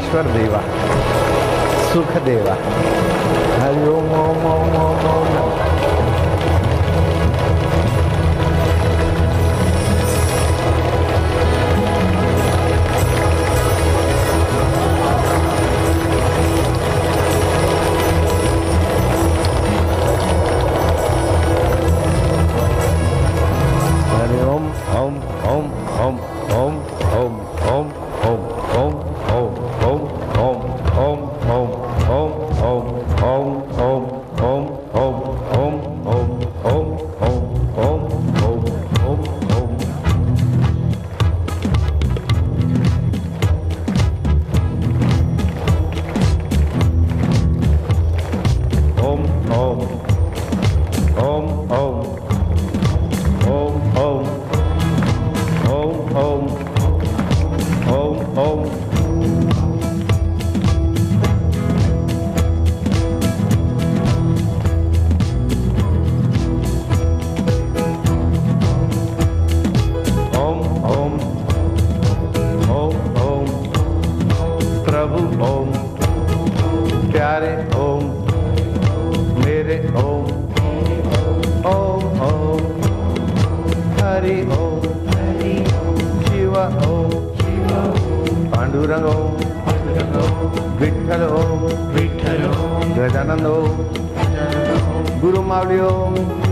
ईश्वर देवा सुख देवा। हरिओम ओम ओम ओम ओम। हरे ओम मेरे ओम ओम ओम हरि ओम शिव ओम पांडुरंग ओम विठल ओम विठल ओम गजानंद ओम गुरु मावली ओम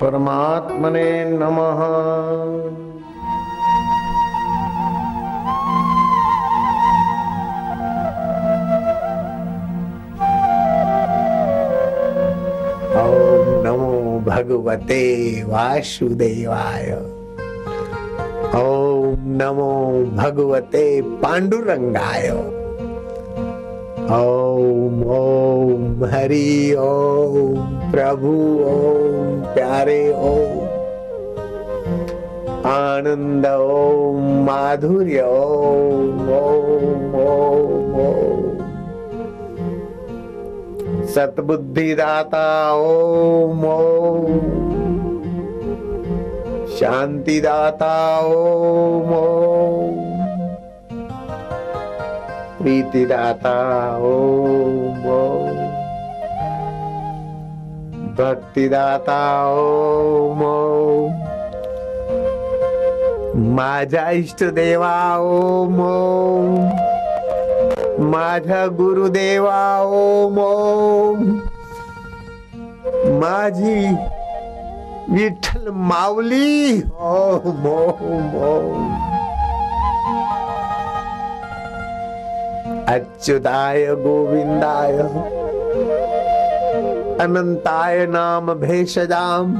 परमात्मने नमः। नमो भगवते वासुदेवाय। ओम नमो भगवते पांडुरंगाय। ओम ओम, हरि ओम, प्रभु ओम, प्यारे ओम। आनंद ओम, माधुर्य ओम ओम ओम ओम। सतबुद्धि दाता ओम ओम। शांति दाता ओम ओम। प्रीति दाता ओम ओम भक्ति दाता ओम माझा इष्ट देवा ओम ओम माझा गुरुदेवा ओम ओम माझी विठ्ठल माऊली ओम ओम ओम अच्युताय गोविंदाय अनंताय नाम भेषजाम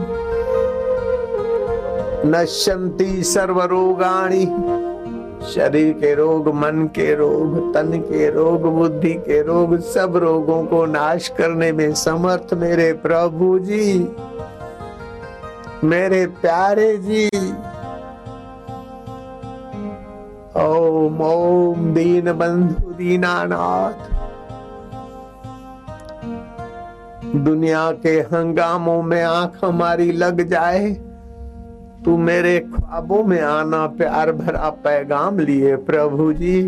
नश्यन्ति सर्वरोगाणि शरीर के रोग मन के रोग तन के रोग बुद्धि के रोग सब रोगों को नाश करने में समर्थ मेरे प्रभु जी मेरे प्यारे जी ओम ओम दीन बंधु दीनानाथ दुनिया के हंगामों में आँख हमारी लग जाए, तू मेरे ख्वाबों में आना प्यार भरा पैगाम लिए प्रभु जी।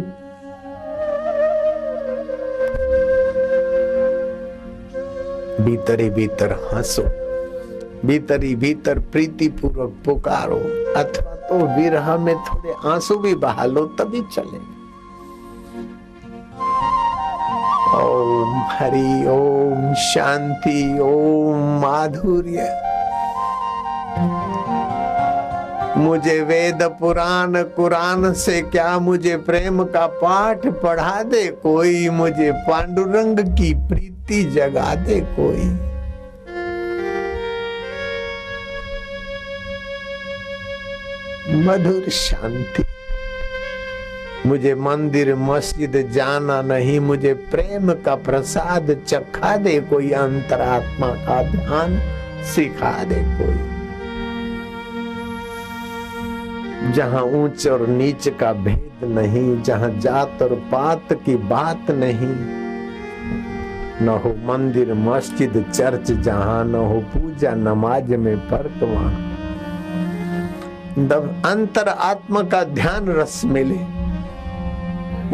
भीतरी भीतर हंसो। भीतरी भीतर प्रीति पूर्वक पुकारो, अथवा तो विरह में थोड़े आँसू भी बहा लो, तभी चले। ओम हरि, ओम शांति, ओम माधुर्य। मुझे वेद पुराण, कुरान से क्या मुझे प्रेम का पाठ पढ़ा दे कोई? मुझे पांडुरंग की प्रीति जगा दे कोई? मधुर शांति। मुझे मंदिर, मस्जिद जाना नहीं, मुझे प्रेम का प्रसाद चखा दे कोई, अंतरात्मा का ध्यान सिखा दे कोई। जहाँ ऊंच और नीच का भेद नहीं, जहाँ जात और पात की बात नहीं, न हो मंदिर, मस्जिद, चर्च जहाँ, न हो पूजा, नमाज़ में फ़र्क वहाँ। अंतर आत्मा का ध्यान रस मिले।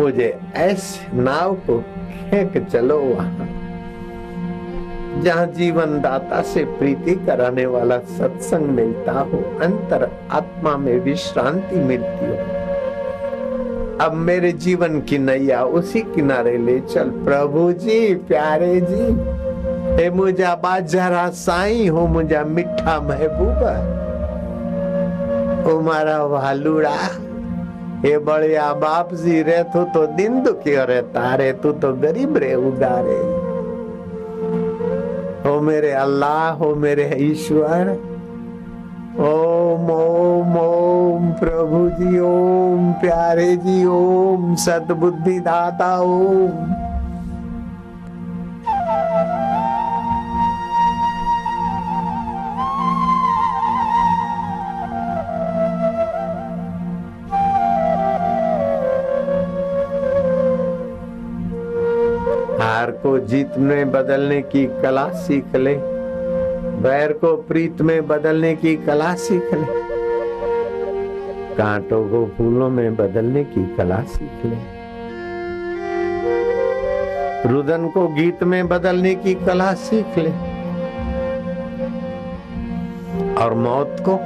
मुझे ऐसे नाव को खेक चलो वहाँ। जहाँ जीवन दाता से प्रीति कराने वाला सत्संग मिलता हो, अंतर आत्मा में विश्रांति मिलती हो। अब मेरे जीवन की नैया उसी किनारे ले चल। प्रभु जी, प्यारे जी, हे मुझा बाजरा साई, हो मुझा मिठा महबूबा। ओ वालुड़ा हे बड़िया बाप जी रे, तू तो दिन दुखियो रे, तारे तू तो गरीब रे उगारे हो मेरे अल्लाह हो मेरे ईश्वर। ओम ओम ओम प्रभु जी ओम प्यारे जी ओम सतबुद्धि दाता ओम। हार को जीत में बदलने की कला सीख ले। बैर को प्रीत में बदलने की कला सीख ले। कांटों को फूलों में बदलने की कला सीख ले। रुदन को गीत में बदलने की कला सीख ले। और मौत को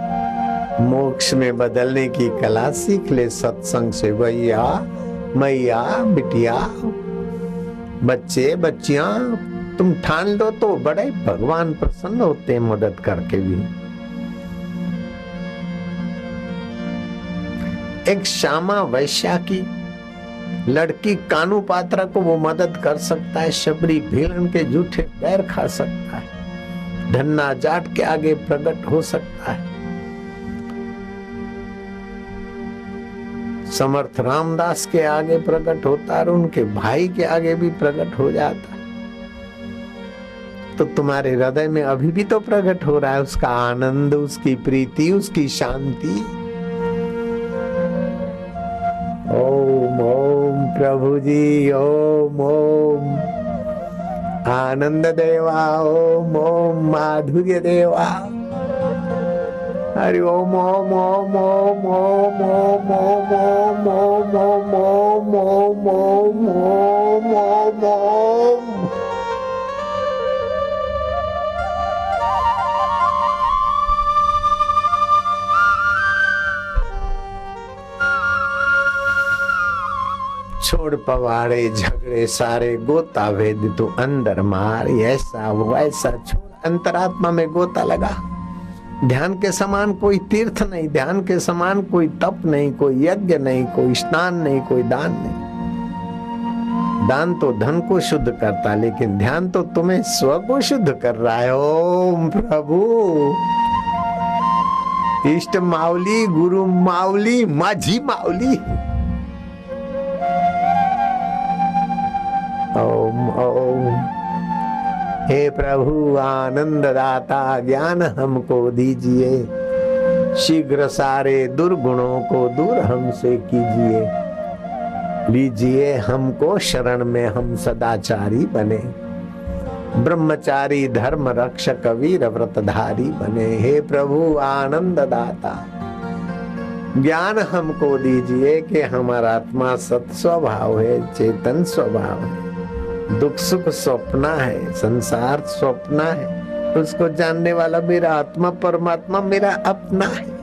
मोक्ष में बदलने की कला सीख ले। सत्संग से भैया मैया, बिटिया बच्चे, बच्चिया, तुम ठान लो तो बड़े भगवान प्रसन्न होते हैं मदद करके भी। एक श्यामा वैश्या की लड़की कानू पात्रा को वो मदद कर सकता है, शबरी भीलन के जूठे पैर खा सकता है, धन्ना जाट के आगे प्रकट हो सकता है। समर्थ रामदास के आगे प्रकट होता और उनके भाई के आगे भी प्रकट हो जाता। तो तुम्हारे हृदय में अभी भी तो प्रकट हो रहा है, उसका आनंद, उसकी प्रीति, उसकी शांति। ओम ओम प्रभु जी ओम ओम। आनंद देवा, ओम ओम, माधुर्य देवा। हरि ओम ओम ओम ओम ओम ओम ओम ओम ओम ओम ओम ओम ओम ओम ओम ओम छोड़ पवाड़े झगड़े सारे गोता भेद तू अंदर मार ऐसा वैसा छोड़ अंतरात्मा में गोता लगा ध्यान के समान कोई तीर्थ नहीं, ध्यान के समान कोई तप नहीं, कोई यज्ञ नहीं, कोई स्नान नहीं, कोई दान नहीं। दान तो धन को शुद्ध करता, लेकिन ध्यान तो तुम्हें स्व को शुद्ध कर रहा है। ओम प्रभु। इष्ट मावली गुरु मावली माझी माउली हे प्रभु आनंद दाता ज्ञान हमको दीजिए। शीघ्र सारे दुर्गुणों को दूर हमसे कीजिए। लीजिए हमको शरण में हम सदाचारी बने। ब्रह्मचारी, धर्म रक्षक, वीर व्रतधारी बने। हे प्रभु आनंद दाता ज्ञान हमको दीजिए कि हमारा आत्मा सत स्वभाव है, चेतन स्वभाव है। दुख सुख स्वप्न है, संसार स्वप्न है, उसको जानने वाला मेरा आत्मा, परमात्मा मेरा अपना है।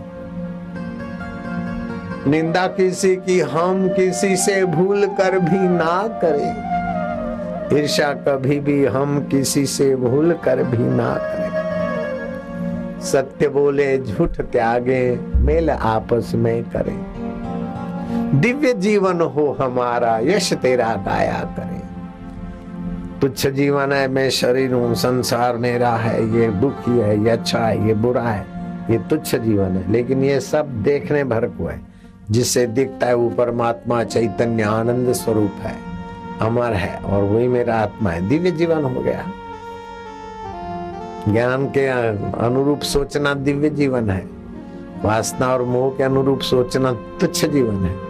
निंदा किसी की, हम किसी से भूल कर भी ना करें। ईर्षा कभी भी हम किसी से भूल कर भी ना करें। सत्य बोले, झूठ त्यागे, मेल आपस में करें। दिव्य जीवन हो हमारा, यश तेरा गाया करें। तुच्छ जीवन है, मैं शरीर हूँ, संसार मेरा है, ये दुखी है, ये अच्छा है, ये बुरा है, ये तुच्छ जीवन है। लेकिन ये सब देखने भर को है, जिससे दिखता है वो परमात्मा चैतन्य आनंद स्वरूप है, अमर है, और वही मेरा आत्मा है। दिव्य जीवन हो गया। ज्ञान के अनुरूप सोचना दिव्य जीवन है। वासना और मोह के अनुरूप सोचना तुच्छ जीवन है।